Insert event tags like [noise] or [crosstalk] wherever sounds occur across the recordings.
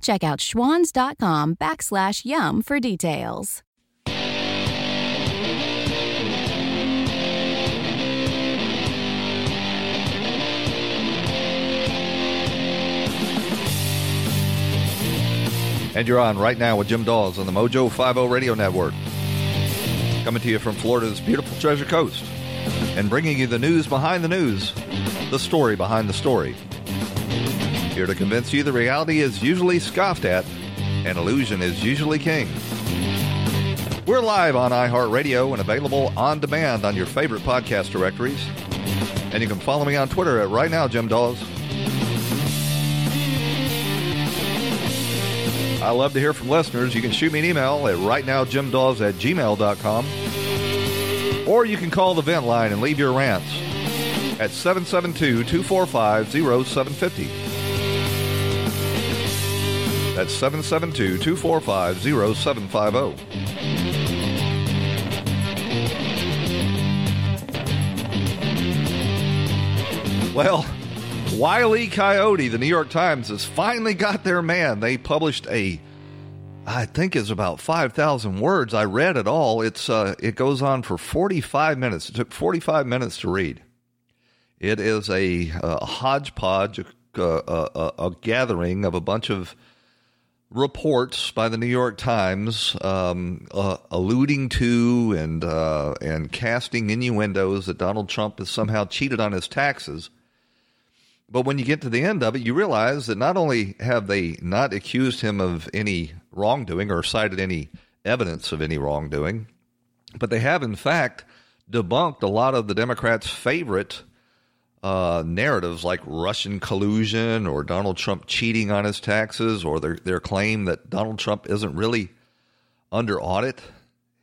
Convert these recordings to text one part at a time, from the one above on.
Check out schwans.com backslash YUM for details. And you're on right now with Jim Dawes on the Mojo 50 Radio Network. Coming to you from Florida's beautiful Treasure Coast and bringing you the news behind the news, the story behind the story. Here to convince you the reality is usually scoffed at and illusion is usually king. We're live on iHeartRadio and available on demand on your favorite podcast directories. And you can follow me on Twitter at right now, Jim Dawes. I love to hear from listeners. You can shoot me an email at rightnowjimdawes at gmail.com. Or you can call the vent line and leave your rants at 772 245 0750. That's 772 245 0750. Well, Wiley Coyote, the New York Times, has finally got their man. They published a, I think it's about 5,000 words. I read it all. It's uh, It goes on for 45 minutes. It took 45 minutes to read. It is a, a hodgepodge, a, a, a, gathering of a bunch of reports by the New York Times um, uh, alluding to and, uh, and casting innuendos that Donald Trump has somehow cheated on his taxes. But when you get to the end of it, you realize that not only have they not accused him of any wrongdoing or cited any evidence of any wrongdoing, but they have, in fact, debunked a lot of the Democrats' favorite uh, narratives like Russian collusion or Donald Trump cheating on his taxes or their, their claim that Donald Trump isn't really under audit.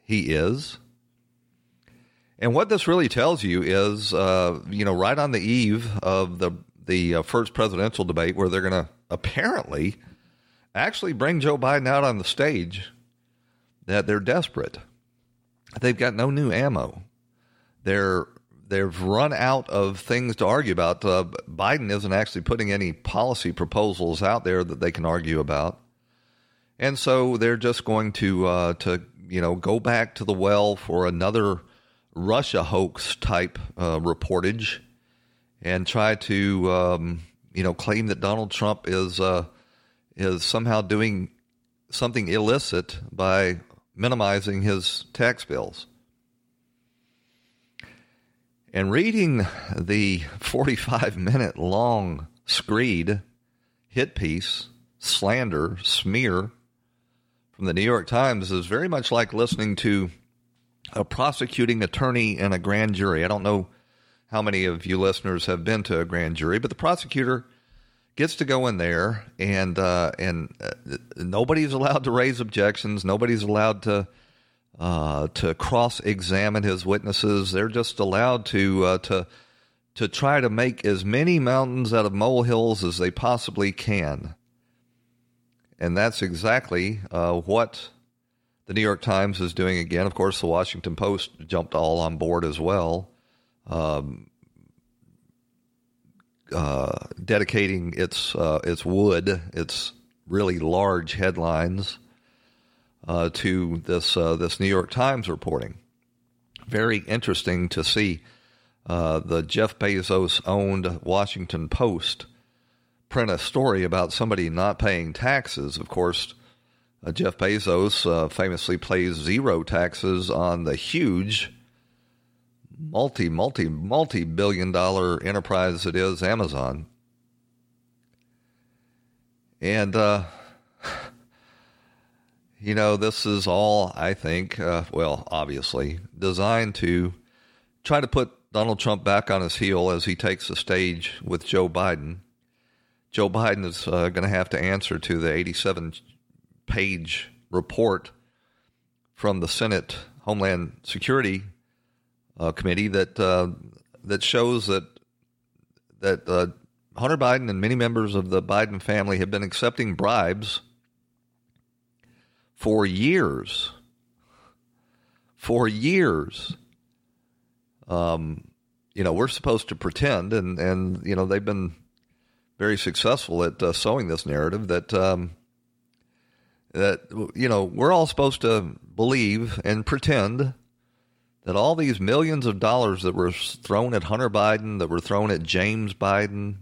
He is. And what this really tells you is, uh, you know, right on the eve of the the uh, first presidential debate where they're going to apparently actually bring Joe Biden out on the stage that they're desperate. They've got no new ammo. They're they've run out of things to argue about. Uh, Biden isn't actually putting any policy proposals out there that they can argue about, and so they're just going to uh, to you know go back to the well for another Russia hoax type uh, reportage and try to um, you know claim that Donald Trump is uh, is somehow doing something illicit by minimizing his tax bills. And reading the 45 minute long screed, hit piece, slander, smear from the New York Times is very much like listening to a prosecuting attorney in a grand jury. I don't know how many of you listeners have been to a grand jury, but the prosecutor gets to go in there and uh, and uh, nobody's allowed to raise objections. Nobody's allowed to uh, to cross examine his witnesses. They're just allowed to uh, to to try to make as many mountains out of molehills as they possibly can. And that's exactly uh, what the New York Times is doing again. Of course, the Washington Post jumped all on board as well um, uh, dedicating its uh, its wood, its really large headlines uh, to this uh, this New York Times reporting. Very interesting to see uh, the Jeff Bezos owned Washington Post print a story about somebody not paying taxes. Of course, uh, Jeff Bezos famously pays zero taxes on the huge multi, multi, multi billion dollar enterprise it is Amazon. And, uh, you know, this is all, I think, uh, well, obviously, designed to try to put Donald Trump back on his heel as he takes the stage with Joe Biden. Joe Biden is uh, going to have to answer to the 87 page report from the Senate Homeland Security uh, Committee that uh, that shows that that uh, Hunter Biden and many members of the Biden family have been accepting bribes for years. For years. Um, you know, we're supposed to pretend, and, and you know, they've been very successful at uh, sowing this narrative that um, that you know we're all supposed to believe and pretend that all these millions of dollars that were thrown at Hunter Biden, that were thrown at James Biden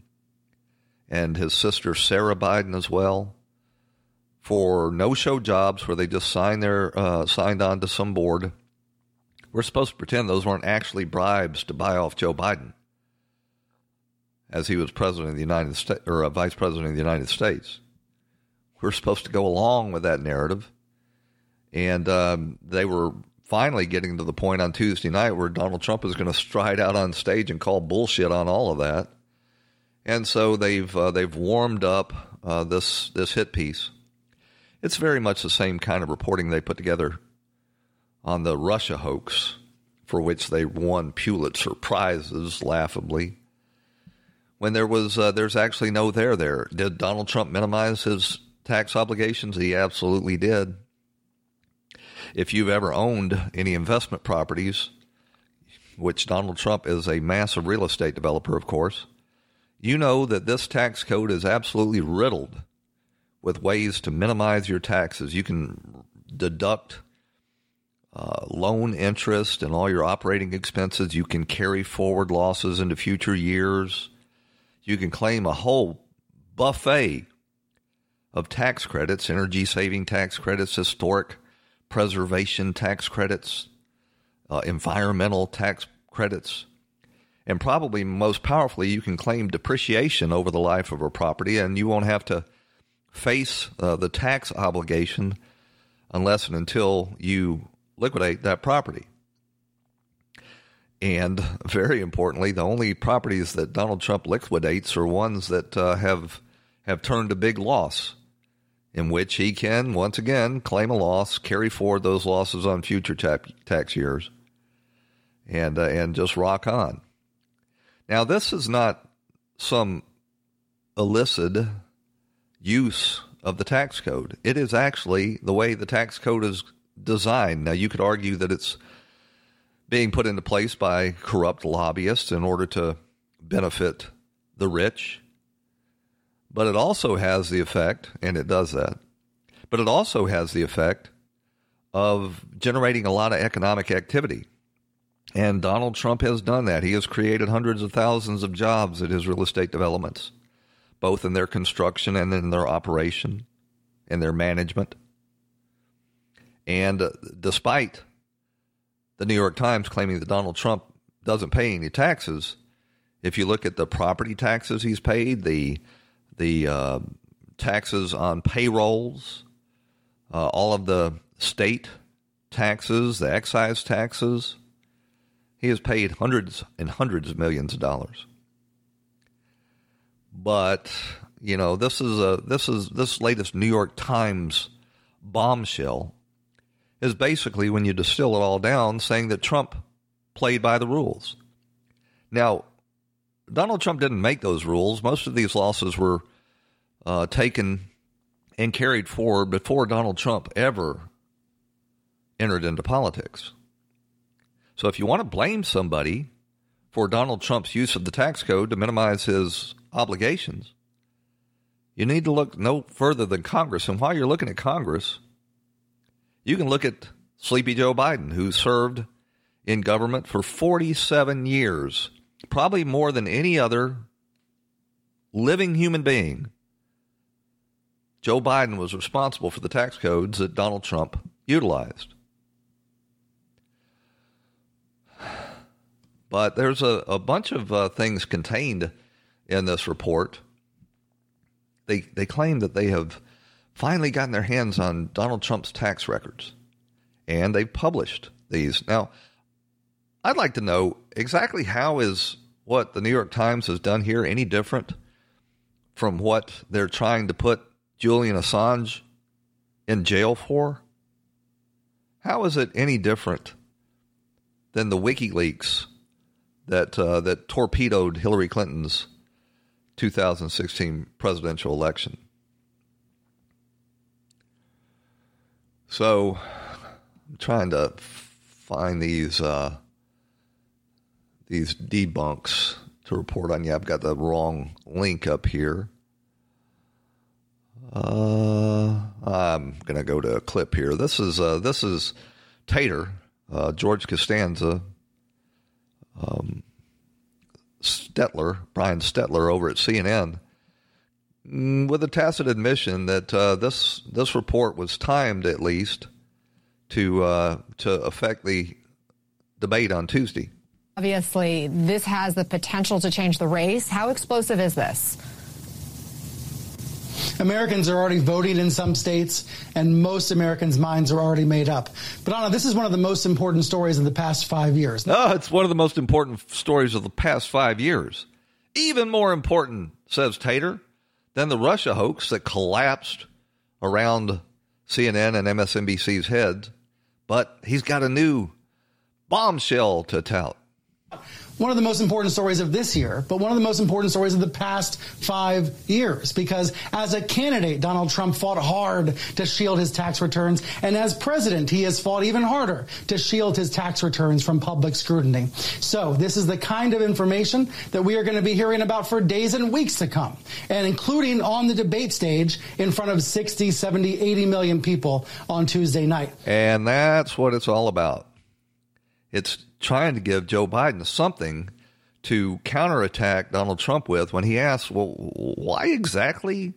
and his sister Sarah Biden as well, for no-show jobs where they just signed their uh, signed on to some board. We're supposed to pretend those weren't actually bribes to buy off Joe Biden as he was president of the United States or uh, vice president of the United States. We're supposed to go along with that narrative, and um, they were finally getting to the point on Tuesday night where Donald Trump is going to stride out on stage and call bullshit on all of that. And so they've uh, they've warmed up uh, this this hit piece. It's very much the same kind of reporting they put together on the Russia hoax, for which they won Pulitzer prizes laughably. When there was uh, there's actually no there there. Did Donald Trump minimize his tax obligations? He absolutely did if you've ever owned any investment properties, which Donald Trump is a massive real estate developer, of course, you know that this tax code is absolutely riddled with ways to minimize your taxes. You can deduct uh, loan interest and all your operating expenses. You can carry forward losses into future years. You can claim a whole buffet of tax credits, energy saving tax credits, historic preservation tax credits, uh, environmental tax credits, and probably most powerfully, you can claim depreciation over the life of a property, and you won't have to face uh, the tax obligation unless and until you liquidate that property. And very importantly, the only properties that Donald Trump liquidates are ones that uh, have have turned a big loss in which he can once again claim a loss, carry forward those losses on future tax years, and uh, and just rock on. Now, this is not some illicit use of the tax code. It is actually the way the tax code is designed. Now, you could argue that it's being put into place by corrupt lobbyists in order to benefit the rich but it also has the effect, and it does that, but it also has the effect of generating a lot of economic activity. And Donald Trump has done that. He has created hundreds of thousands of jobs at his real estate developments, both in their construction and in their operation and their management. And uh, despite the New York Times claiming that Donald Trump doesn't pay any taxes, if you look at the property taxes he's paid, the the uh, taxes on payrolls, uh, all of the state taxes, the excise taxes. He has paid hundreds and hundreds of millions of dollars. But you know, this is a this is this latest New York Times bombshell is basically when you distill it all down, saying that Trump played by the rules. Now, Donald Trump didn't make those rules. Most of these losses were uh, taken and carried forward before Donald Trump ever entered into politics. So if you want to blame somebody for Donald Trump's use of the tax code to minimize his obligations, you need to look no further than Congress. And while you're looking at Congress, you can look at Sleepy Joe Biden, who served in government for 47 years probably more than any other living human being. Joe Biden was responsible for the tax codes that Donald Trump utilized. But there's a, a bunch of uh, things contained in this report. They, they claim that they have finally gotten their hands on Donald Trump's tax records, and they've published these. Now, I'd like to know exactly how is what the New York Times has done here any different from what they're trying to put Julian Assange in jail for? How is it any different than the WikiLeaks that uh, that torpedoed Hillary Clinton's 2016 presidential election? So, I'm trying to find these uh, these debunks to report on you. I've got the wrong link up here. Uh, I'm gonna go to a clip here. This is uh, this is Tater, uh, George Costanza, um, Stelter, Brian Stelter over at CNN, mm, with a tacit admission that uh, this this report was timed at least to uh, to affect the debate on Tuesday. Obviously, this has the potential to change the race. How explosive is this? Americans are already voting in some states, and most Americans' minds are already made up. But Anna, this is one of the most important stories of the past five years. No, it's one of the most important stories of the past five years. Even more important, says Tater, than the Russia hoax that collapsed around CNN and MSNBC's heads. But he's got a new bombshell to tout one of the most important stories of this year, but one of the most important stories of the past five years. Because as a candidate, Donald Trump fought hard to shield his tax returns. And as president, he has fought even harder to shield his tax returns from public scrutiny. So this is the kind of information that we are going to be hearing about for days and weeks to come. And including on the debate stage in front of 60, 70, 80 million people on Tuesday night. And that's what it's all about. It's trying to give Joe Biden something to counterattack Donald Trump with when he asks, well, why exactly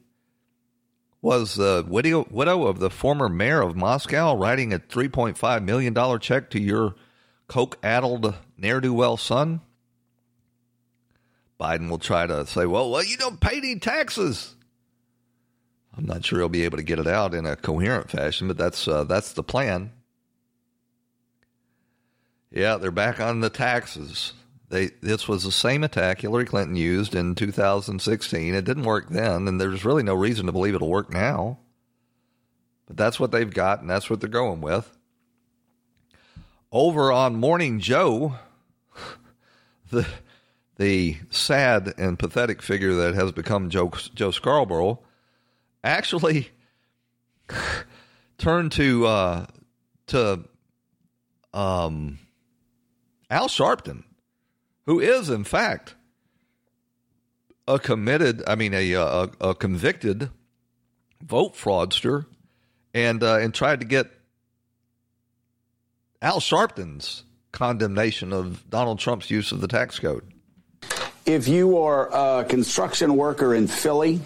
was the widow, widow of the former mayor of Moscow writing a $3.5 million check to your coke addled ne'er do well son? Biden will try to say, well, well, you don't pay any taxes. I'm not sure he'll be able to get it out in a coherent fashion, but that's uh, that's the plan. Yeah, they're back on the taxes. They this was the same attack Hillary Clinton used in 2016. It didn't work then, and there's really no reason to believe it'll work now. But that's what they've got, and that's what they're going with. Over on Morning Joe, [laughs] the the sad and pathetic figure that has become Joe, Joe Scarborough actually [laughs] turned to uh, to um, Al Sharpton, who is, in fact, a committed, I mean, a, a, a convicted vote fraudster, and, uh, and tried to get Al Sharpton's condemnation of Donald Trump's use of the tax code. If you are a construction worker in Philly,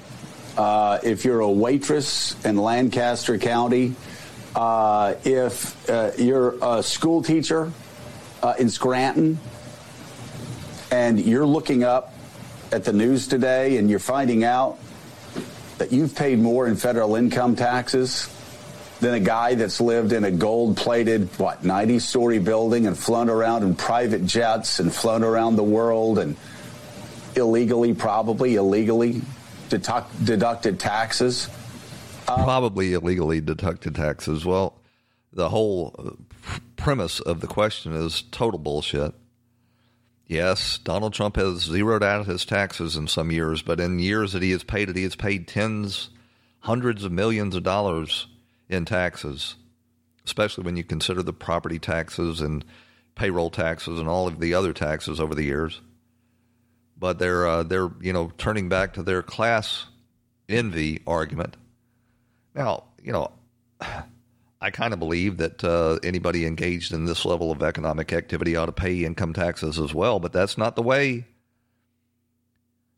uh, if you're a waitress in Lancaster County, uh, if uh, you're a school teacher uh, in Scranton, and you're looking up at the news today and you're finding out that you've paid more in federal income taxes than a guy that's lived in a gold plated, what, 90 story building and flown around in private jets and flown around the world and illegally, probably illegally deduct, deducted taxes. Probably illegally deducted taxes. Well, the whole premise of the question is total bullshit. Yes, Donald Trump has zeroed out his taxes in some years, but in years that he has paid it, he has paid tens, hundreds of millions of dollars in taxes, especially when you consider the property taxes and payroll taxes and all of the other taxes over the years. But they're uh, they're you know turning back to their class envy argument. Now you know I kind of believe that uh, anybody engaged in this level of economic activity ought to pay income taxes as well, but that's not the way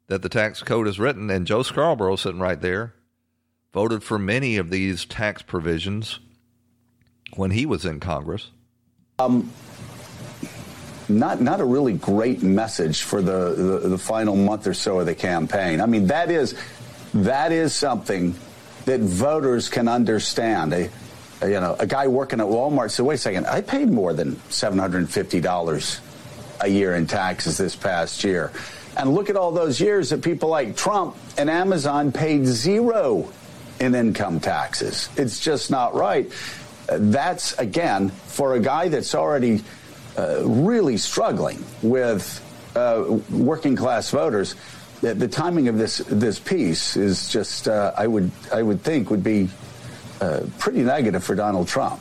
that the tax code is written. And Joe Scarborough, sitting right there, voted for many of these tax provisions when he was in Congress. Um, not not a really great message for the, the, the final month or so of the campaign. I mean, that is that is something that voters can understand you know, a guy working at Walmart said, wait a second, I paid more than $750 a year in taxes this past year. And look at all those years that people like Trump and Amazon paid zero in income taxes. It's just not right. that's, again, for a guy that's already uh, really struggling with uh, working class voters, the, the, timing of this this piece is just, uh, I would I would think, would be uh, pretty negative for Donald Trump.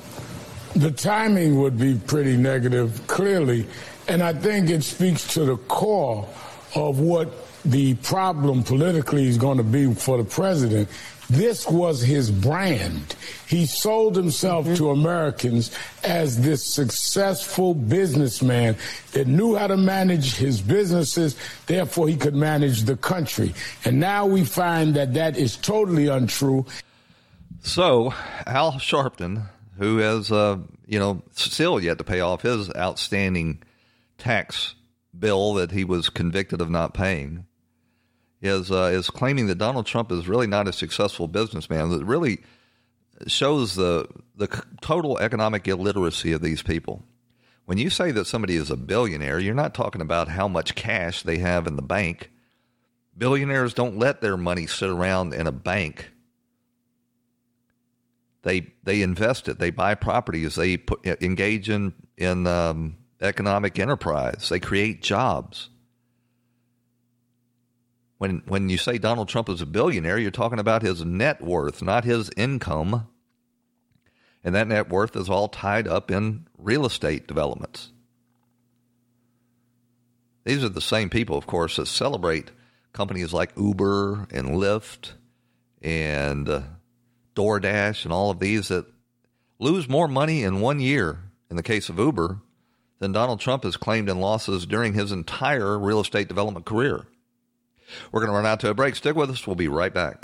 The timing would be pretty negative, clearly, and I think it speaks to the core of what the problem politically is going to be for the president. This was his brand. He sold himself mm-hmm. to Americans as this successful businessman that knew how to manage his businesses, therefore he could manage the country. And now we find that that is totally untrue. So, Al Sharpton, who has, uh, you know, still yet to pay off his outstanding tax bill that he was convicted of not paying, is uh, is claiming that Donald Trump is really not a successful businessman. That really shows the the total economic illiteracy of these people. When you say that somebody is a billionaire, you're not talking about how much cash they have in the bank. Billionaires don't let their money sit around in a bank. They they invest it. They buy properties. They put, engage in in um, economic enterprise. They create jobs. When when you say Donald Trump is a billionaire, you're talking about his net worth, not his income. And that net worth is all tied up in real estate developments. These are the same people, of course, that celebrate companies like Uber and Lyft and uh, DoorDash and all of these that lose more money in one year, in the case of Uber, than Donald Trump has claimed in losses during his entire real estate development career. We're going to run out to a break. Stick with us. We'll be right back.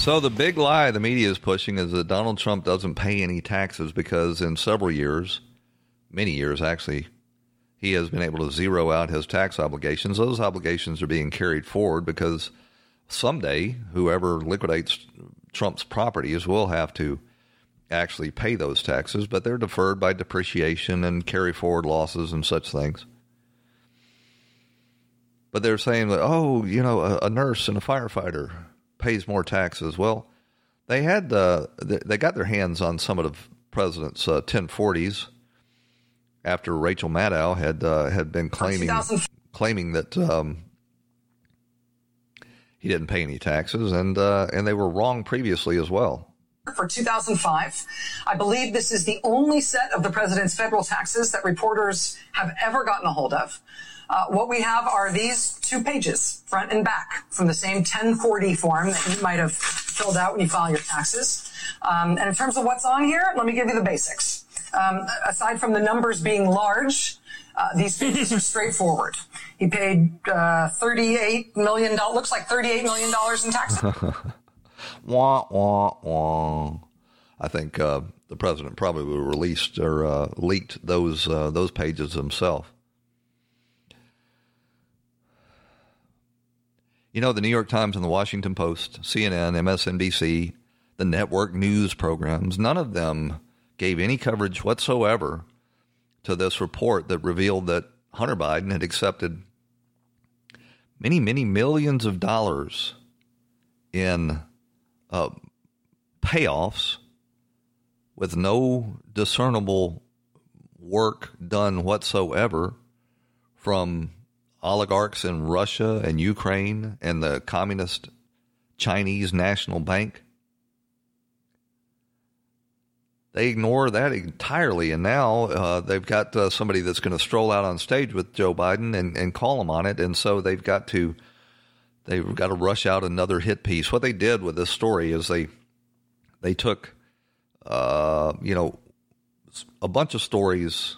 So the big lie the media is pushing is that Donald Trump doesn't pay any taxes because in several years, many years actually, he has been able to zero out his tax obligations. Those obligations are being carried forward because someday whoever liquidates Trump's properties will have to actually pay those taxes, but they're deferred by depreciation and carry forward losses and such things. But they're saying that, oh, you know, a, a nurse and a firefighter pays more taxes. Well, they had uh, they got their hands on some of the president's uh, 1040s after Rachel Maddow had uh, had been claiming claiming that um, he didn't pay any taxes, and uh, and they were wrong previously as well. For 2005, I believe this is the only set of the president's federal taxes that reporters have ever gotten a hold of. Uh, what we have are these two pages, front and back, from the same 1040 form that you might have filled out when you file your taxes. Um, and in terms of what's on here, let me give you the basics. Um, aside from the numbers being large, uh, these figures are straightforward. He paid uh, $38 million, looks like $38 million in taxes. [laughs] wah, wah, wah. I think uh, the president probably released or uh, leaked those uh, those pages himself. You know, the New York Times and the Washington Post, CNN, MSNBC, the network news programs, none of them gave any coverage whatsoever to this report that revealed that Hunter Biden had accepted many, many millions of dollars in uh, payoffs with no discernible work done whatsoever from oligarchs in Russia and Ukraine and the communist Chinese National Bank. They ignore that entirely, and now uh, they've got uh, somebody that's going to stroll out on stage with Joe Biden and, and call him on it, and so they've got to they've got to rush out another hit piece. What they did with this story is they they took uh, you know a bunch of stories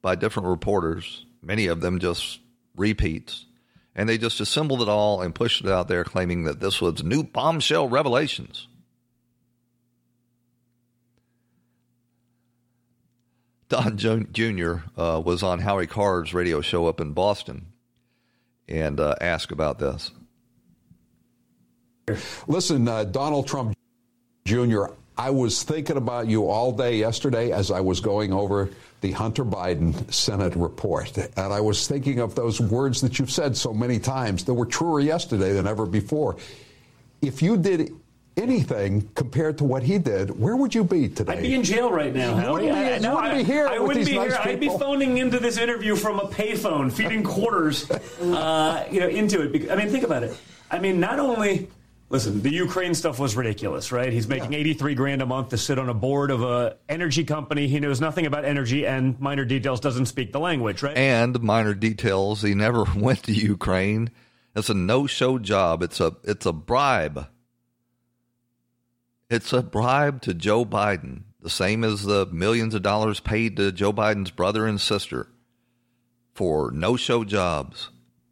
by different reporters, many of them just repeats, and they just assembled it all and pushed it out there, claiming that this was new bombshell revelations. Don Jr. Uh, was on Howie Carr's radio show up in Boston and uh, asked about this. Listen, uh, Donald Trump Jr., I was thinking about you all day yesterday as I was going over the Hunter Biden Senate report. And I was thinking of those words that you've said so many times that were truer yesterday than ever before. If you did anything compared to what he did, where would you be today? I'd be in jail right now. You wouldn't be, I, no, wouldn't be here. I, wouldn't be nice here. People. I'd be phoning into this interview from a payphone, feeding quarters, [laughs] uh, you know, into it. I mean, think about it. I mean, not only Listen, the Ukraine stuff was ridiculous, right? He's making 83 grand a month to sit on a board of a energy company. He knows nothing about energy and minor details doesn't speak the language, right? And minor details, he never [laughs] went to Ukraine. It's a no-show job. It's a it's a bribe. It's a bribe to Joe Biden, the same as the millions of dollars paid to Joe Biden's brother and sister for no-show jobs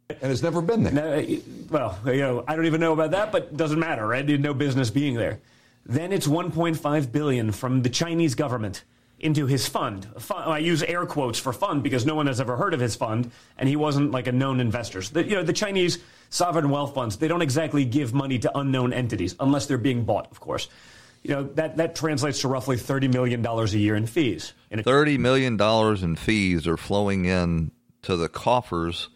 and has never been there. No, eh, well, you know, I don't even know about that, but doesn't matter. I did no business being there. Then it's 1.5 billion from the Chinese government into his fund. fund. I use air quotes for fund because no one has ever heard of his fund, and he wasn't like a known investor. So the, you know, the Chinese sovereign wealth funds they don't exactly give money to unknown entities unless they're being bought, of course. You know that that translates to roughly thirty million dollars a year in fees. In thirty million dollars in fees are flowing in to the coffers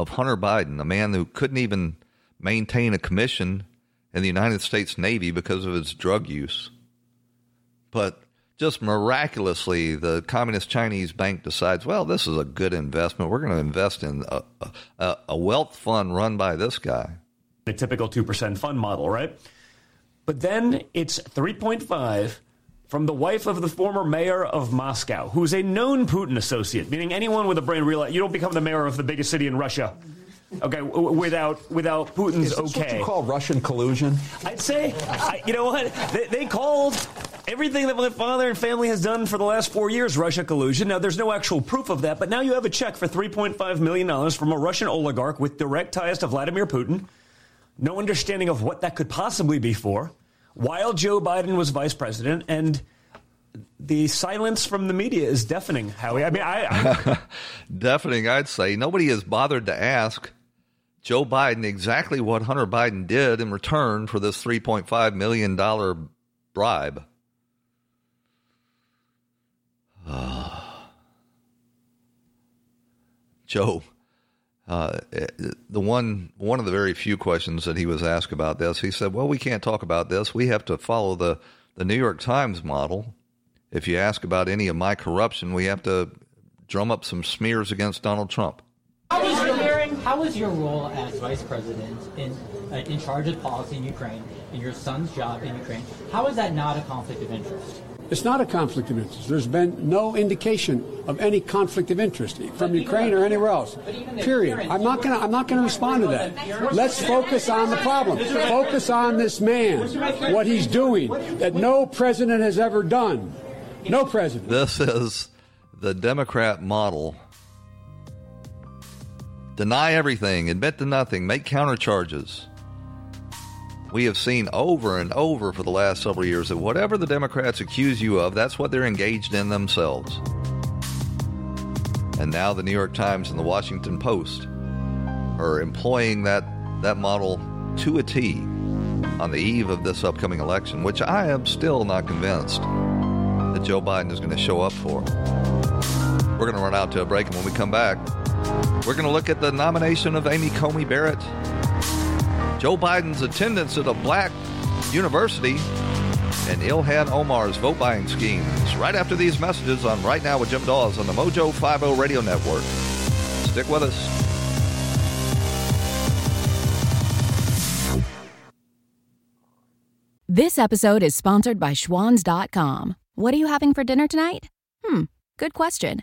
of Hunter Biden, a man who couldn't even maintain a commission in the United States Navy because of his drug use. But just miraculously, the Communist Chinese bank decides, well, this is a good investment. We're going to invest in a, a, a wealth fund run by this guy. A typical 2% fund model, right? But then it's 3.5 from the wife of the former mayor of Moscow, who's a known Putin associate, meaning anyone with a brain realize you don't become the mayor of the biggest city in Russia. Okay, without without Putin's Is okay. What you call Russian collusion? I'd say, I, you know what? They, they, called everything that my father and family has done for the last four years Russia collusion. Now, there's no actual proof of that, but now you have a check for 3.5 million dollars from a Russian oligarch with direct ties to Vladimir Putin. No understanding of what that could possibly be for while Joe Biden was vice president, and the silence from the media is deafening. Howie, I mean, I, I [laughs] deafening. I'd say nobody has bothered to ask Joe Biden exactly what Hunter Biden did in return for this three point five million dollar bribe. [sighs] Joe uh, the one one of the very few questions that he was asked about this, he said, "Well, we can't talk about this. We have to follow the the New York Times model. If you ask about any of my corruption, we have to drum up some smears against Donald Trump." How was your, how was your role as vice president in uh, in charge of policy in Ukraine, and your son's job in Ukraine? How is that not a conflict of interest? It's not a conflict of interest. There's been no indication of any conflict of interest from Ukraine or anywhere else. Period. I'm not going to. I'm not going to respond to that. Let's focus on the problem. Focus on this man, what he's doing that no president has ever done. No president. This is the Democrat model. Deny everything, admit to nothing, make countercharges we have seen over and over for the last several years that whatever the Democrats accuse you of, that's what they're engaged in themselves. And now the New York Times and the Washington Post are employing that, that model to a T on the eve of this upcoming election, which I am still not convinced that Joe Biden is going to show up for. We're going to run out to a break, and when we come back, we're going to look at the nomination of Amy Coney Barrett Joe Biden's attendance at a black university, and Ilhan Omar's vote buying schemes. Right after these messages on Right Now with Jim Dawes on the Mojo 50 Radio Network. Stick with us. This episode is sponsored by Schwans.com. What are you having for dinner tonight? Hmm, good question.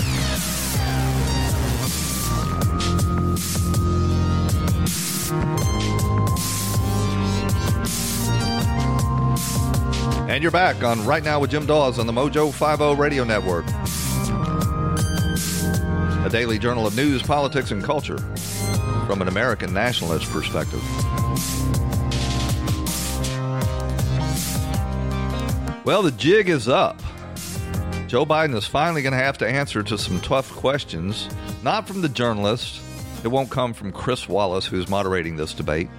And you're back on Right Now with Jim Dawes on the Mojo 50 Radio Network. A daily journal of news, politics, and culture from an American nationalist perspective. Well, the jig is up. Joe Biden is finally going to have to answer to some tough questions, not from the journalists. It won't come from Chris Wallace, who's moderating this debate.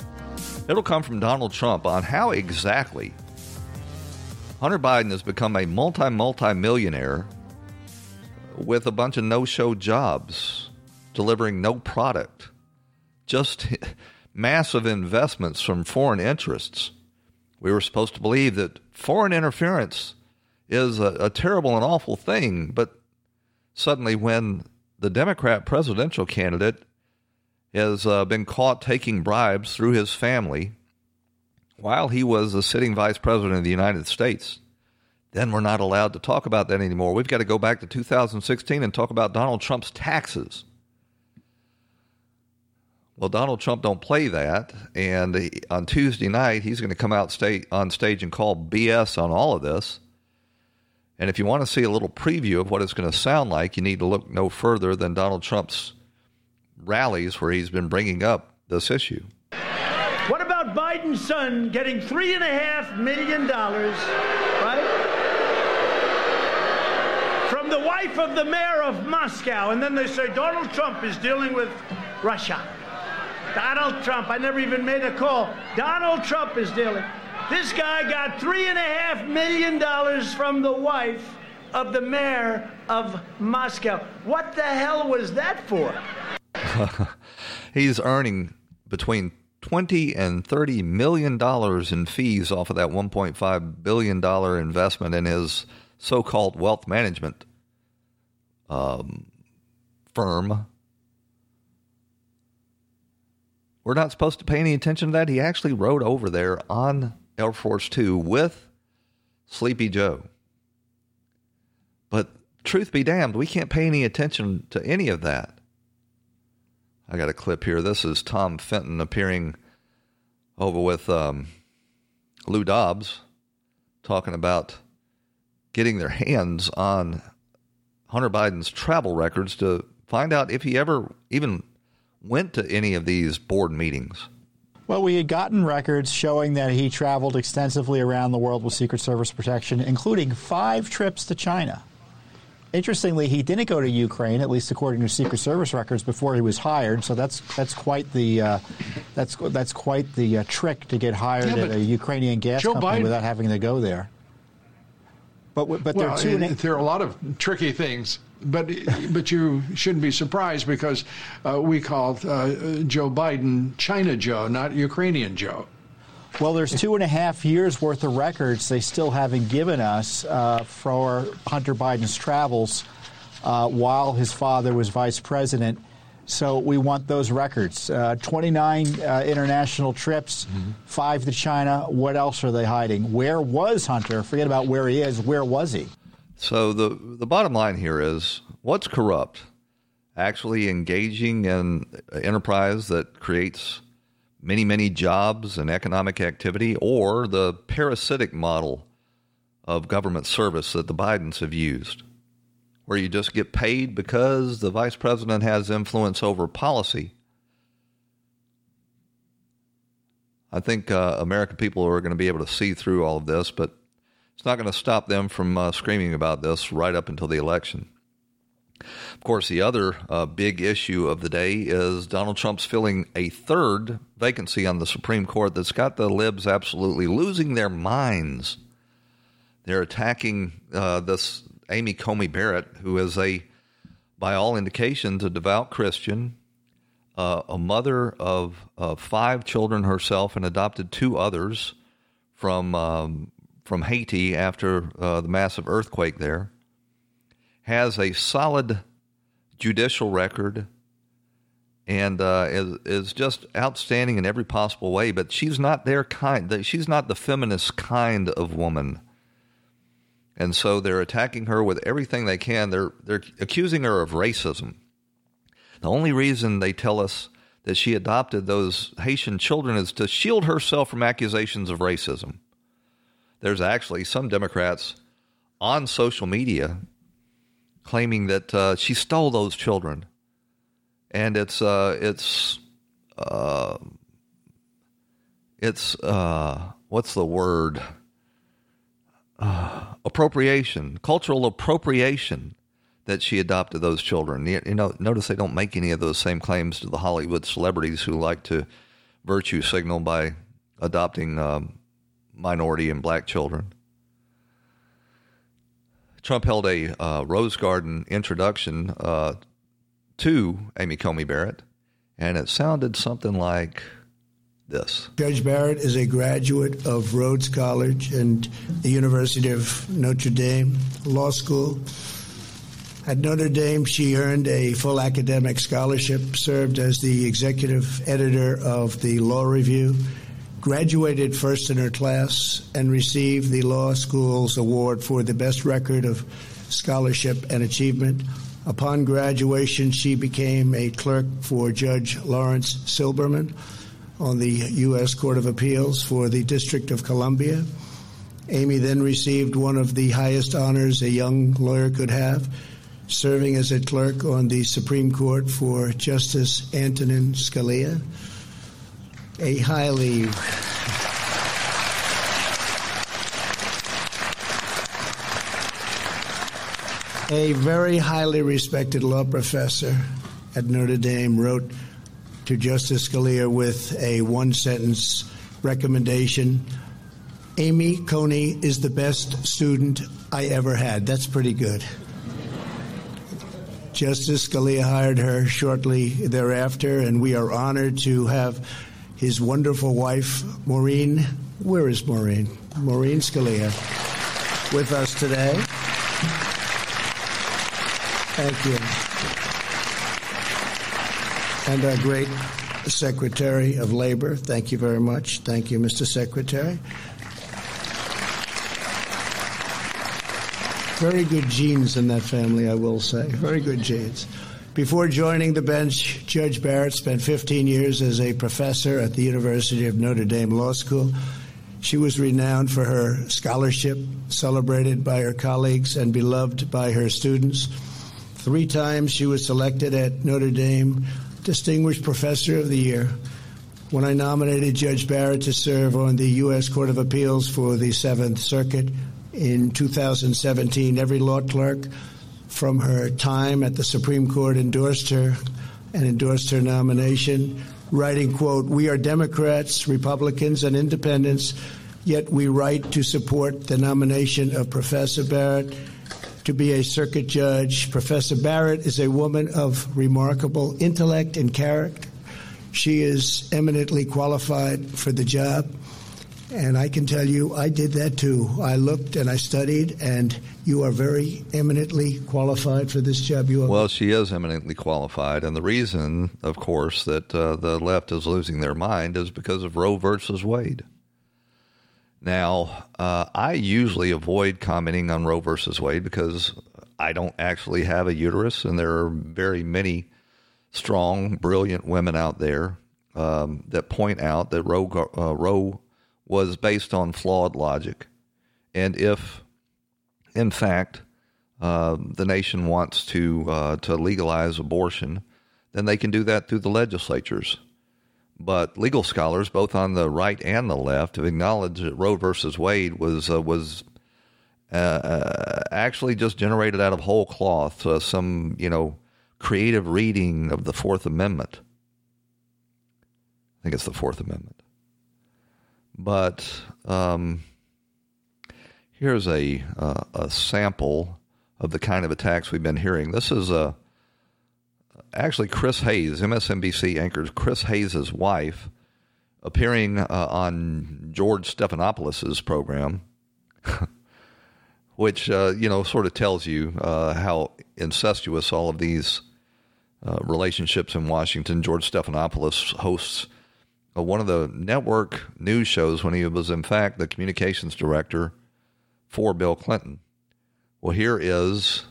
It'll come from Donald Trump on how exactly Hunter Biden has become a multi multi millionaire with a bunch of no show jobs, delivering no product, just [laughs] massive investments from foreign interests. We were supposed to believe that foreign interference is a, a terrible and awful thing, but suddenly, when the Democrat presidential candidate has uh, been caught taking bribes through his family while he was a sitting vice president of the United States, then we're not allowed to talk about that anymore. We've got to go back to 2016 and talk about Donald Trump's taxes. Well, Donald Trump don't play that, and on Tuesday night he's going to come out state, on stage and call BS on all of this. And if you want to see a little preview of what it's going to sound like, you need to look no further than Donald Trump's rallies where he's been bringing up this issue. Biden's son getting three and a half million dollars, right? From the wife of the mayor of Moscow. And then they say Donald Trump is dealing with Russia. Donald Trump, I never even made a call. Donald Trump is dealing. This guy got three and a half million dollars from the wife of the mayor of Moscow. What the hell was that for? [laughs] He's earning between 20 and 30 million dollars in fees off of that 1.5 billion dollar investment in his so-called wealth management um, firm. We're not supposed to pay any attention to that. He actually rode over there on Air Force Two with Sleepy Joe. But truth be damned, we can't pay any attention to any of that. I got a clip here. This is Tom Fitton appearing over with um, Lou Dobbs talking about getting their hands on Hunter Biden's travel records to find out if he ever even went to any of these board meetings. Well, we had gotten records showing that he traveled extensively around the world with Secret Service protection, including five trips to China. Interestingly, he didn't go to Ukraine, at least according to Secret Service records, before he was hired. So that's that's quite the uh, that's that's quite the uh, trick to get hired Yeah, at a Ukrainian gas Joe company Biden- without having to go there. But but there well, are two. and there are a lot of tricky things, but but you shouldn't be surprised because uh, we called uh, Joe Biden China Joe, not Ukrainian Joe. Well, there's two and a half years worth of records they still haven't given us uh, for Hunter Biden's travels uh, while his father was vice president. So we want those records. Uh, 29 uh, international trips, five to China. What else are they hiding? Where was Hunter? Forget about where he is. Where was he? So the the bottom line here is what's corrupt? Actually engaging in enterprise that creates many many jobs and economic activity, or the parasitic model of government service that the Bidens have used, where you just get paid because the vice president has influence over policy. I think uh, American people are going to be able to see through all of this, but it's not going to stop them from uh, screaming about this right up until the election. Of course, the other uh, big issue of the day is Donald Trump's filling a third vacancy on the Supreme Court that's got the libs absolutely losing their minds. They're attacking uh, this Amy Coney Barrett, who is a, by all indications, a devout Christian, uh, a mother of five children herself and adopted two others from um, from Haiti after uh, the massive earthquake there. Has a solid judicial record and uh, is is just outstanding in every possible way. But she's not their kind. She's not the feminist kind of woman. And so they're attacking her with everything they can. They're they're accusing her of racism. The only reason they tell us that she adopted those Haitian children is to shield herself from accusations of racism. There's actually some Democrats on social media claiming that uh, she stole those children, and it's uh, it's uh, it's uh, what's the word? Uh, appropriation, cultural appropriation that she adopted those children. You, you know, notice they don't make any of those same claims to the Hollywood celebrities who like to virtue signal by adopting um, minority and black children. Trump held a uh, Rose Garden introduction uh, to Amy Coney Barrett, and it sounded something like this. Judge Barrett is a graduate of Rhodes College and the University of Notre Dame Law School. At Notre Dame, she earned a full academic scholarship, served as the executive editor of the Law Review, graduated first in her class, and received the law school's award for the best record of scholarship and achievement. Upon graduation, she became a clerk for Judge Laurence Silberman on the U.S. Court of Appeals for the District of Columbia. Amy then received one of the highest honors a young lawyer could have serving as a clerk on the Supreme Court for Justice Antonin Scalia, a highly a very highly respected law professor at Notre Dame wrote to Justice Scalia with a one sentence recommendation Amy Coney is the best student I ever had. That's pretty good. Justice Scalia hired her shortly thereafter, and we are honored to have his wonderful wife, Maureen. Where is Maureen? Maureen Scalia with us today. Thank you. And our great Secretary of Labor. Thank you very much. Thank you, Mr. Secretary. Very good genes in that family, I will say. Very good genes. Before joining the bench, Judge Barrett spent 15 years as a professor at the University of Notre Dame Law School. She was renowned for her scholarship, celebrated by her colleagues, and beloved by her students. Three times she was selected at Notre Dame Distinguished Professor of the Year. When I nominated Judge Barrett to serve on the U.S. Court of Appeals for the Seventh Circuit, in 2017. Every law clerk from her time at the Supreme Court endorsed her and endorsed her nomination, writing, quote, We are Democrats, Republicans, and independents, yet we write to support the nomination of Professor Barrett to be a circuit judge. Professor Barrett is a woman of remarkable intellect and character. She is eminently qualified for the job. And I can tell you, I did that too. I looked and I studied, and you are very eminently qualified for this job. You are. Well, she is eminently qualified, and the reason, of course, that uh, the left is losing their mind is because of Roe versus Wade. Now, uh, I usually avoid commenting on Roe versus Wade because I don't actually have a uterus, and there are very many strong, brilliant women out there um, that point out that Roe, uh, Roe was based on flawed logic. And if, in fact, uh, the nation wants to uh, to legalize abortion, then they can do that through the legislatures. But legal scholars, both on the right and the left, have acknowledged that Roe versus Wade was uh, was uh, uh, actually just generated out of whole cloth, uh, some you know creative reading of the Fourth Amendment. I think it's the Fourth Amendment. But um, here's a uh, a sample of the kind of attacks we've been hearing. This is a actually Chris Hayes, MSNBC anchor Chris Hayes's wife, appearing uh, on George Stephanopoulos's program, [laughs] which uh, you know sort of tells you uh, how incestuous all of these uh, relationships in Washington. George Stephanopoulos hosts uh, one of the network news shows when he was, in fact, the communications director for Bill Clinton. Well, here is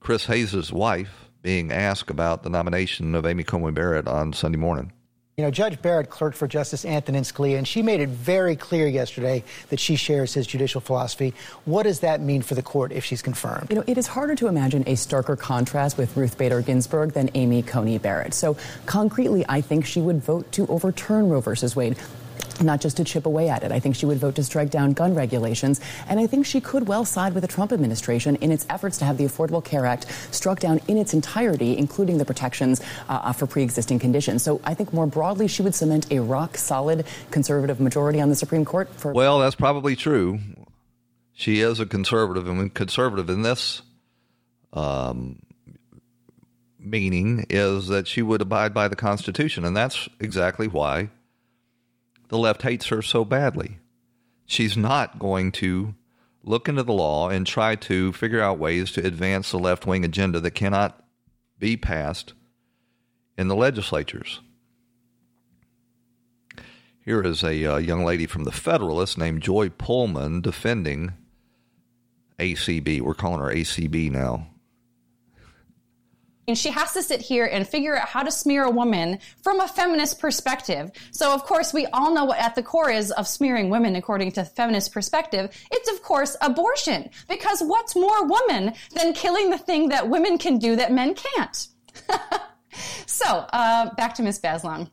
Chris Hayes' wife being asked about the nomination of Amy Coney Barrett on Sunday morning. You know, Judge Barrett clerked for Justice Antonin Scalia, and she made it very clear yesterday that she shares his judicial philosophy. What does that mean for the court if she's confirmed? You know, it is harder to imagine a starker contrast with Ruth Bader Ginsburg than Amy Coney Barrett. So, concretely, I think she would vote to overturn Roe versus Wade not just to chip away at it. I think she would vote to strike down gun regulations. And I think she could well side with the Trump administration in its efforts to have the Affordable Care Act struck down in its entirety, including the protections uh, for pre existing conditions. So I think more broadly, she would cement a rock solid conservative majority on the Supreme Court. For- well, that's probably true. She is a conservative, and conservative in this um, meaning is that she would abide by the Constitution. And that's exactly why the left hates her so badly. She's not going to look into the law and try to figure out ways to advance the left wing agenda that cannot be passed in the legislatures. Here is a uh, young lady from the Federalist named Joy Pullmann defending ACB. We're calling her ACB now. And she has to sit here and figure out how to smear a woman from a feminist perspective. So, of course, we all know what at the core is of smearing women according to feminist perspective. It's, of course, abortion. Because what's more woman than killing the thing that women can do that men can't? [laughs] so, uh, back to Miss Bazelon.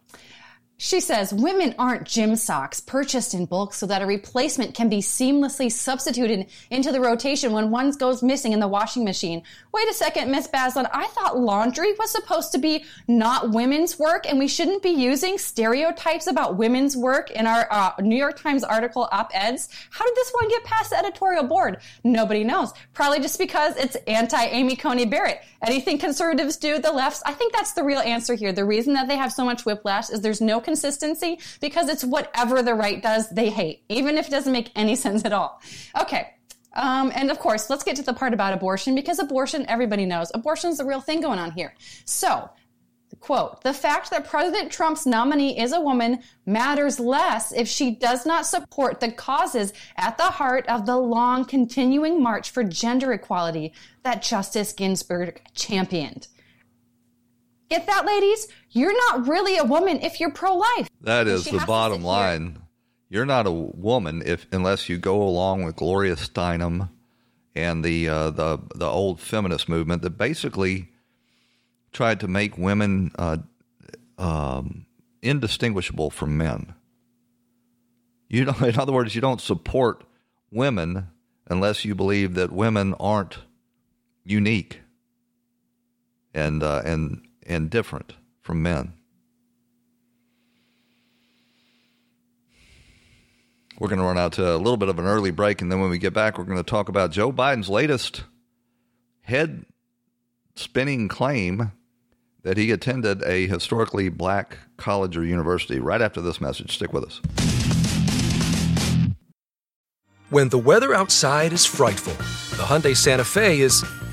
She says women aren't gym socks purchased in bulk so that a replacement can be seamlessly substituted into the rotation when one goes missing in the washing machine. Wait a second, Miss Bazelon. I thought laundry was supposed to be not women's work and we shouldn't be using stereotypes about women's work in our uh, New York Times article op-eds. How did this one get past the editorial board? Nobody knows. Probably just because it's anti-Amy Coney Barrett. Anything conservatives do, the lefts, I think that's the real answer here. The reason that they have so much whiplash is there's no consistency because it's whatever the right does, they hate, even if it doesn't make any [laughs] sense at all. Okay. Um, and of course, let's get to the part about abortion because abortion, everybody knows, abortion is the real thing going on here. So, quote, the fact that President Trump's nominee is a woman matters less if she does not support the causes at the heart of the long continuing march for gender equality that Justice Ginsburg championed. Get that, ladies? You're not really a woman if you're pro life. That is the bottom line. You're not a woman if unless you go along with Gloria Steinem and the uh, the the old feminist movement that basically tried to make women uh, um, indistinguishable from men. You don't, [laughs] in other words, you don't support women unless you believe that women aren't unique and uh, and and different from men. We're going to run out to a little bit of an early break, and then when we get back, we're going to talk about Joe Biden's latest head spinning claim that he attended a historically black college or university. Right after this message, stick with us. When the weather outside is frightful, the Hyundai Santa Fe is,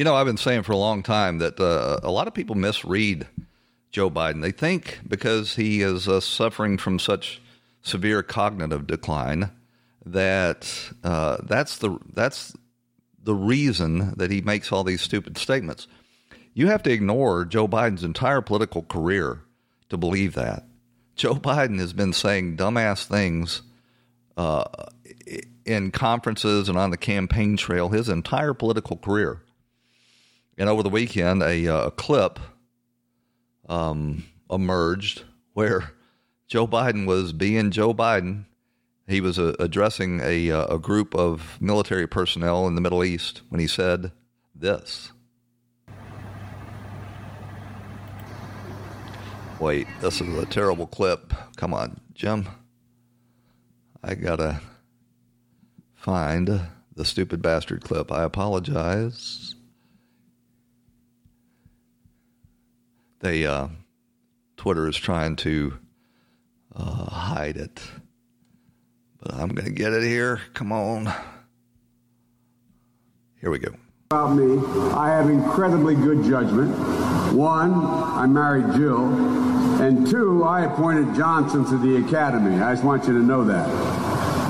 You know, I've been saying for a long time that uh, a lot of people misread Joe Biden. They think because he is uh, suffering from such severe cognitive decline that uh, that's the that's the reason that he makes all these stupid statements. You have to ignore Joe Biden's entire political career to believe that. Joe Biden has been saying dumbass things uh, in conferences and on the campaign trail his entire political career. And over the weekend, a, uh, a clip um, emerged where [laughs] Joe Biden was being Joe Biden. He was uh, addressing a, uh, a group of military personnel in the Middle East when he said this. Wait, this is a terrible clip. Come on, Jim. I gotta find the stupid bastard clip. I apologize. They, uh, Twitter is trying to uh, hide it. But I'm going to get it here. Come on. Here we go. About me, I have incredibly good judgment. One, I married Jill. And two, I appointed Johnson to the academy. I just want you to know that.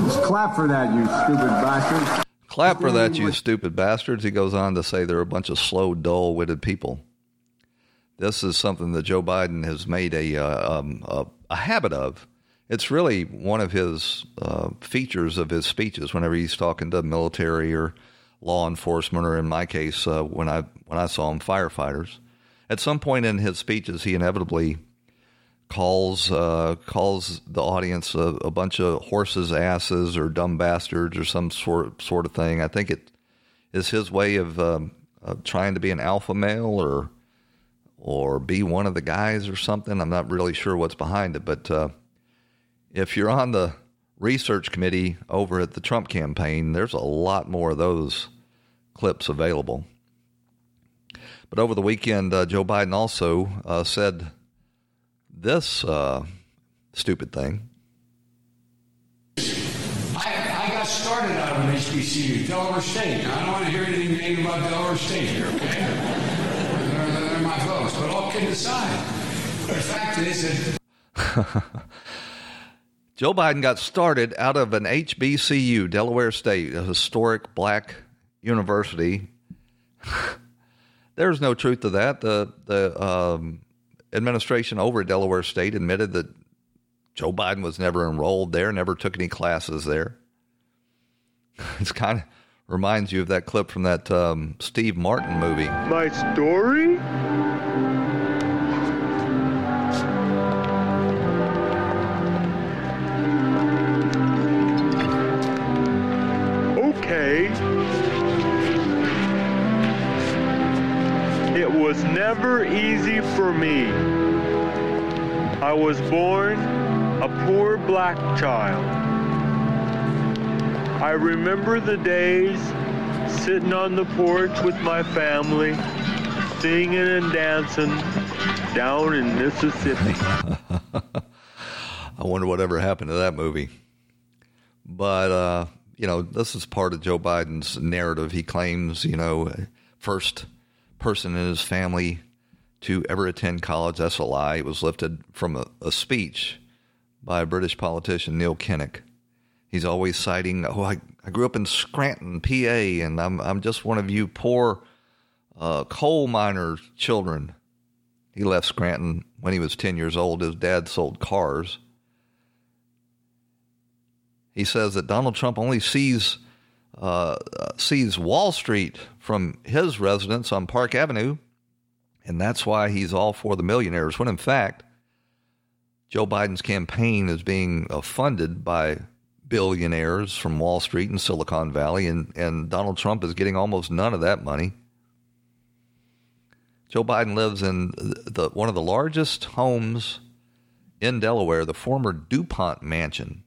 Just clap for that, you stupid bastards. Clap for that, you stupid bastards. He goes on to say they're a bunch of slow, dull witted people. This is something that Joe Biden has made a, uh, um, a, a, habit of. It's really one of his uh, features of his speeches whenever he's talking to military or law enforcement, or in my case, uh, when I when I saw him, firefighters. At some point in his speeches, he inevitably calls uh, calls the audience a, a, bunch of horses, asses, or dumb bastards, or some sort sort of thing. I think it is his way of, um, of trying to be an alpha male or or be one of the guys or something. I'm not really sure what's behind it, but uh, if you're on the research committee over at the Trump campaign, there's a lot more of those clips available. But over the weekend, uh, Joe Biden also uh, said this uh, stupid thing. I, I, got started out of HBCU, Delaware State. I don't want to hear anything negative about Delaware State here, okay? They're, they're my folks. But all kidding aside, the fact is that. [laughs] Joe Biden got started out of an HBCU, Delaware State, a historic black university. [laughs] There's no truth to that. The the um, administration over at Delaware State admitted that Joe Biden was never enrolled there, never took any classes there. [laughs] It's kind of reminds you of that clip from that um, Steve Martin movie. My story? It was never easy for me. I was born a poor black child. I remember the days sitting on the porch with my family, singing and dancing down in Mississippi. [laughs] I wonder whatever happened to that movie. But uh, you know, this is part of Joe Biden's narrative. He claims, you know, first person in his family to ever attend college. That's a lie. It was lifted from a, a speech by a British politician, Neil Kinnock. He's always citing, "Oh, I, I grew up in Scranton, PA, and I'm I'm just one of you poor uh, coal miner children." He left Scranton when he was ten years old. His dad sold cars. He says that Donald Trump only sees uh, sees Wall Street from his residence on Park Avenue, and that's why he's all for the millionaires. When in fact, Joe Biden's campaign is being uh, funded by billionaires from Wall Street and Silicon Valley, and, and Donald Trump is getting almost none of that money. Joe Biden lives in the, one of the largest homes in Delaware, the former DuPont mansion.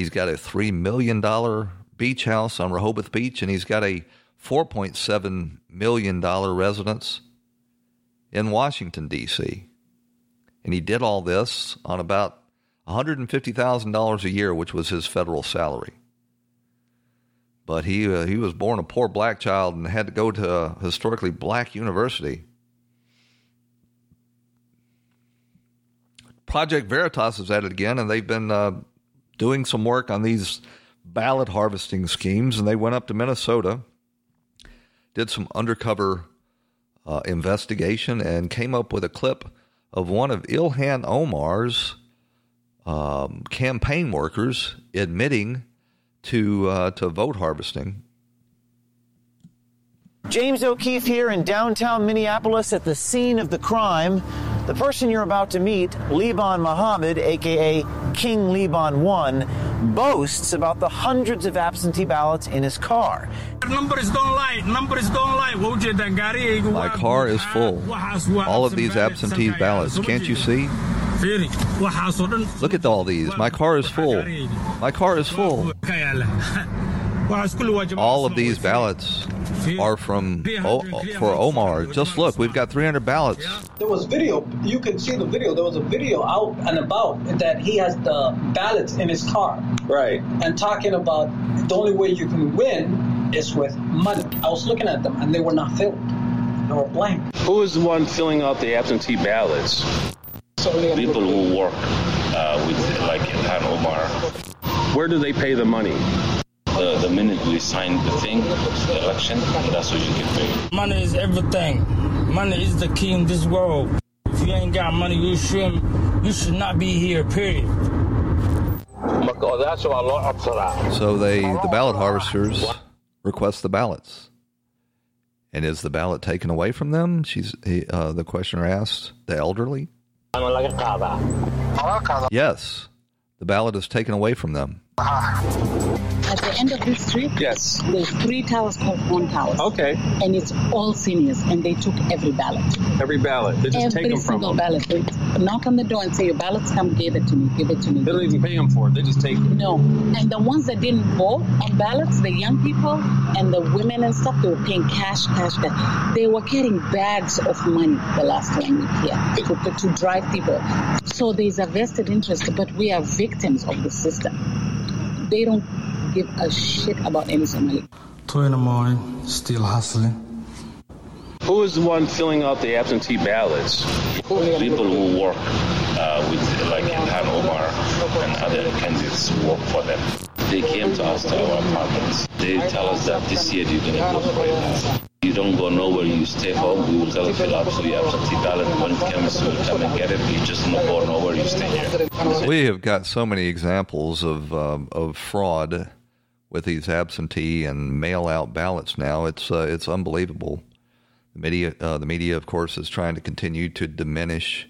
He's got a $3 million beach house on Rehoboth Beach, and he's got a $4.7 million residence in Washington, D.C. And he did all this on about $150,000 a year, which was his federal salary. But he, uh, he was born a poor black child and had to go to a historically black university. Project Veritas is at it again, and they've been uh, doing some work on these ballot harvesting schemes, and they went up to Minnesota, did some undercover uh, investigation, and came up with a clip of one of Ilhan Omar's um, campaign workers admitting to uh, to vote harvesting. James O'Keefe here in downtown Minneapolis at the scene of the crime. The person you're about to meet, Liban Mohammed, aka King Liban 1, boasts about the hundreds of absentee ballots in his car. Numbers don't lie. Numbers don't lie. My car is full. All of these absentee ballots. Can't you see? Look at all these. My car is full. My car is full. [laughs] All of these ballots are from o- for Omar. Just look, we've got 300 ballots. There was video. You can see the video. There was a video out and about that he has the ballots in his car. Right. And talking about the only way you can win is with money. I was looking at them and they were not filled. They were blank. Who is the one filling out the absentee ballots? People who work uh, with, like Ilhan Omar. Where do they pay the money? The, the minute we sign the thing, the election, that's what you get paid. Money is everything. Money is the key in this world. If you ain't got money, you should you should not be here. Period. So they, the ballot harvesters, request the ballots. And is the ballot taken away from them? She's he, uh, the questioner asked the elderly. Yes, the ballot is taken away from them. At the end of this street, yes, there's three towers called one tower. Okay. And it's all seniors, and they took every ballot. Every ballot. They just every take them from Every single them. ballot. They knock on the door and say, "Your ballots come. Give it to me. Give it to me." They don't even pay them for it. They just take it. No. And the ones that didn't vote on ballots, the young people and the women and stuff, they were paying cash, cash, cash. They were getting bags of money the last time we here to, to, to drive people. So there's a vested interest, but we are victims of the system. They don't give a shit about any Somali. Two in the morning, still hustling. Who is the one filling out the absentee ballots? People who work uh, with, like Ilhan Omar and other candidates work for them. They came to us to our apartments. They tell us that this year you're going to vote for it. You don't go nowhere, you stay home, we will tell you fill out so your absentee ballot. When it comes, we'll come and get it. You just don't go nowhere, you stay here. We have got so many examples of um, of fraud with these absentee and mail out ballots now. It's uh, it's unbelievable. The media, uh, the media, of course, is trying to continue to diminish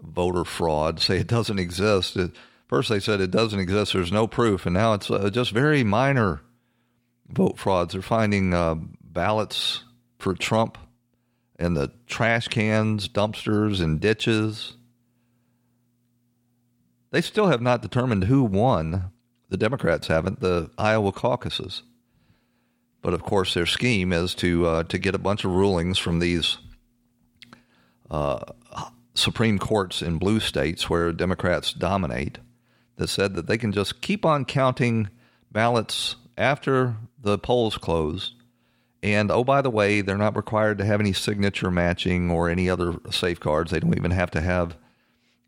voter fraud. [laughs] Say it doesn't exist. It, first, they said it doesn't exist. There's no proof, and now it's uh, just very minor vote frauds. They're finding uh, ballots for Trump in the trash cans, dumpsters, and ditches. They still have not determined who won. The Democrats haven't the Iowa caucuses, but of course their scheme is to uh, to get a bunch of rulings from these uh, Supreme Courts in blue states where Democrats dominate that said that they can just keep on counting ballots after the polls close. And oh, by the way, they're not required to have any signature matching or any other safeguards. They don't even have to have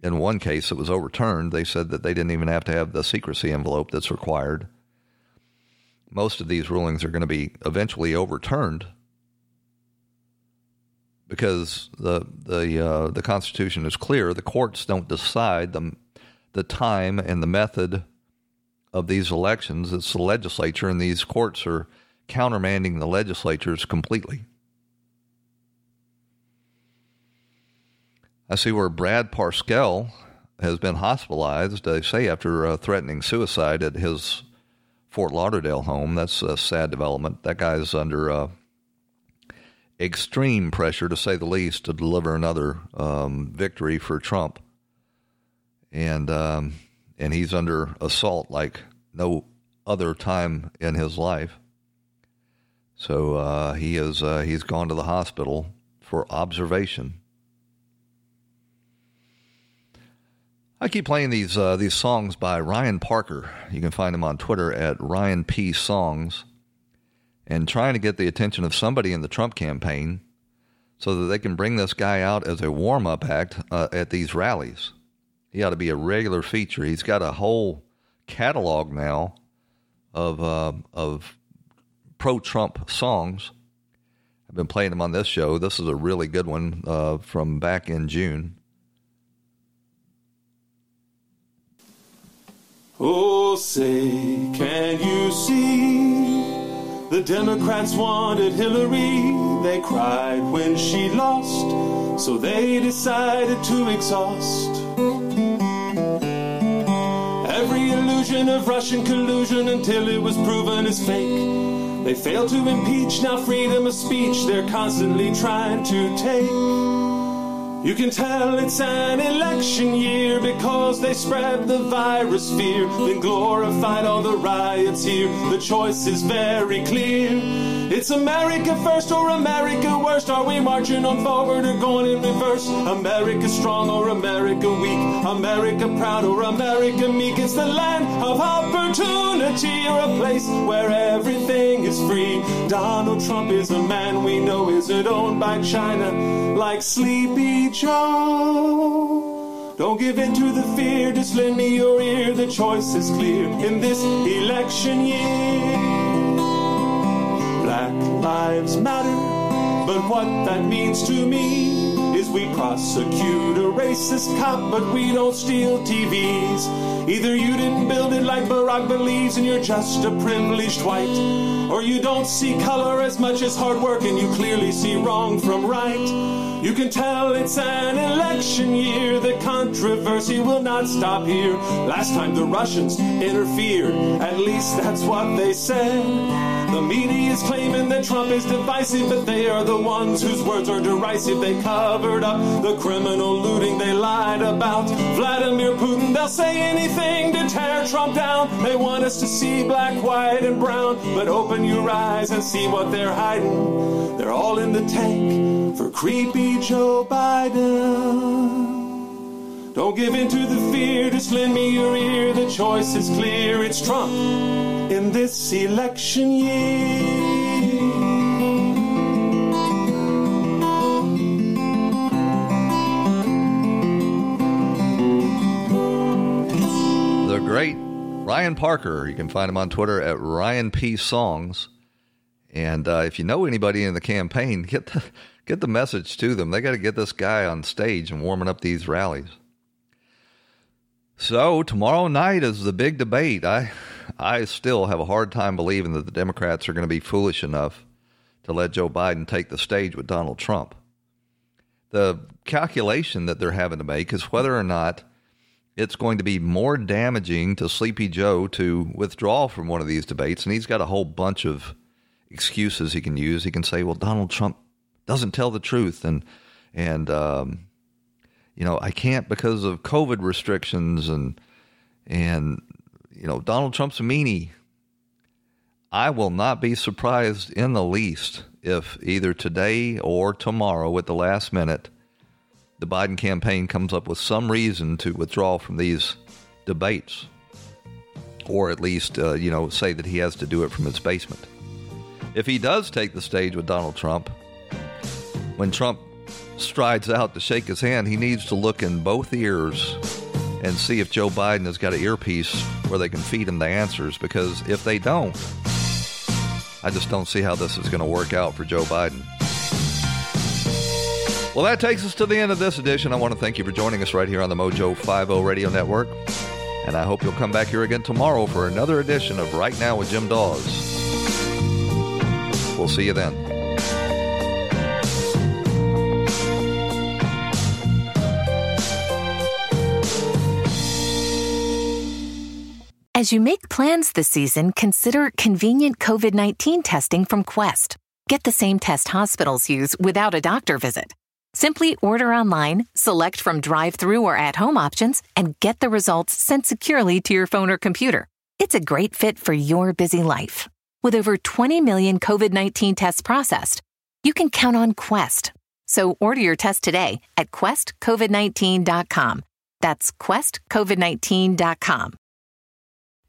in one case, it was overturned. They said that they didn't even have to have the secrecy envelope that's required. Most of these rulings are going to be eventually overturned because the the uh, the Constitution is clear. The courts don't decide the the time and the method of these elections. It's the legislature, and these courts are countermanding the legislatures completely. I see where Brad Parscale has been hospitalized, they say, after uh, threatening suicide at his Fort Lauderdale home. That's a sad development. That guy's under uh, extreme pressure, to say the least, to deliver another um, victory for Trump. And, um, and he's under assault like no other time in his life. So uh, he is uh, he's gone to the hospital for observation. I keep playing these uh, these songs by Ryan Parker. You can find him on Twitter at Ryan P Songs, and trying to get the attention of somebody in the Trump campaign, so that they can bring this guy out as a warm up act uh, at these rallies. He ought to be a regular feature. He's got a whole catalog now of uh, of pro Trump songs. I've been playing them on this show. This is a really good one uh, from back in June. Oh, say, can you see The Democrats wanted Hillary, they cried when she lost, so they decided to exhaust every illusion of Russian collusion until it was proven as fake. They failed to impeach, now freedom of speech they're constantly trying to take. You can tell it's an election year because they spread the virus fear, then glorified all the riots here. The choice is very clear. It's America first or America worst. Are we marching on forward or going in reverse? America strong or America weak? America proud or America meek? It's the land of opportunity or a place where everything is free. Donald Trump is a man we know isn't owned by China like Sleepy Don't give in to the fear, just lend me your ear. The choice is clear in this election year. Black lives matter, but what that means to me we prosecute a racist cop, but we don't steal TVs. Either you didn't build it like Barack believes and you're just a privileged white, or you don't see color as much as hard work and you clearly see wrong from right. You can tell it's an election year. The controversy will not stop here. Last time the Russians interfered, at least that's what they said. The media is claiming that Trump is divisive, but they are the ones whose words are derisive. They covered up the criminal looting they lied about. Vladimir Putin, they'll say anything to tear Trump down. They want us to see black, white, and brown. But open your eyes and see what they're hiding. They're all in the tank for creepy Joe Biden. Don't give in to the fear, just lend me your ear. The choice is clear, it's Trump in this election year. Great Ryan Parker. You can find him on Twitter at Ryan P Songs. And uh, if you know anybody in the campaign, get the [laughs] get the message to them. They got to get this guy on stage and warming up these rallies. So tomorrow night is the big debate. I I still have a hard time believing that the Democrats are going to be foolish enough to let Joe Biden take the stage with Donald Trump. The calculation that they're having to make is whether or not it's going to be more damaging to Sleepy Joe to withdraw from one of these debates. And he's got a whole bunch of excuses he can use. He can say, "Well, Donald Trump doesn't tell the truth," and and um, you know, I can't because of COVID restrictions, and and you know, Donald Trump's a meanie. I will not be surprised in the least if either today or tomorrow, at the last minute, the Biden campaign comes up with some reason to withdraw from these debates, or at least, uh, you know, say that he has to do it from his basement. If he does take the stage with Donald Trump, when Trump strides out to shake his hand, he needs to look in both ears and see if Joe Biden has got an earpiece where they can feed him the answers. Because if they don't, I just don't see how this is going to work out for Joe Biden. Well, that takes us to the end of this edition. I want to thank you for joining us right here on the Mojo 50 Radio Network. And I hope you'll come back here again tomorrow for another edition of Right Now with Jim Dawes. We'll see you then. As you make plans this season, consider convenient COVID 19 testing from Quest. Get the same test hospitals use without a doctor visit. Simply order online, select from drive through or at home options, and get the results sent securely to your phone or computer. It's a great fit for your busy life. With over 20 million COVID 19 tests processed, you can count on Quest. So order your test today at questcovid19.com. That's questcovid19.com.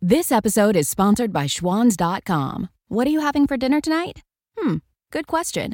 This episode is sponsored by Schwans.com. What are you having for dinner tonight? Hmm, good question.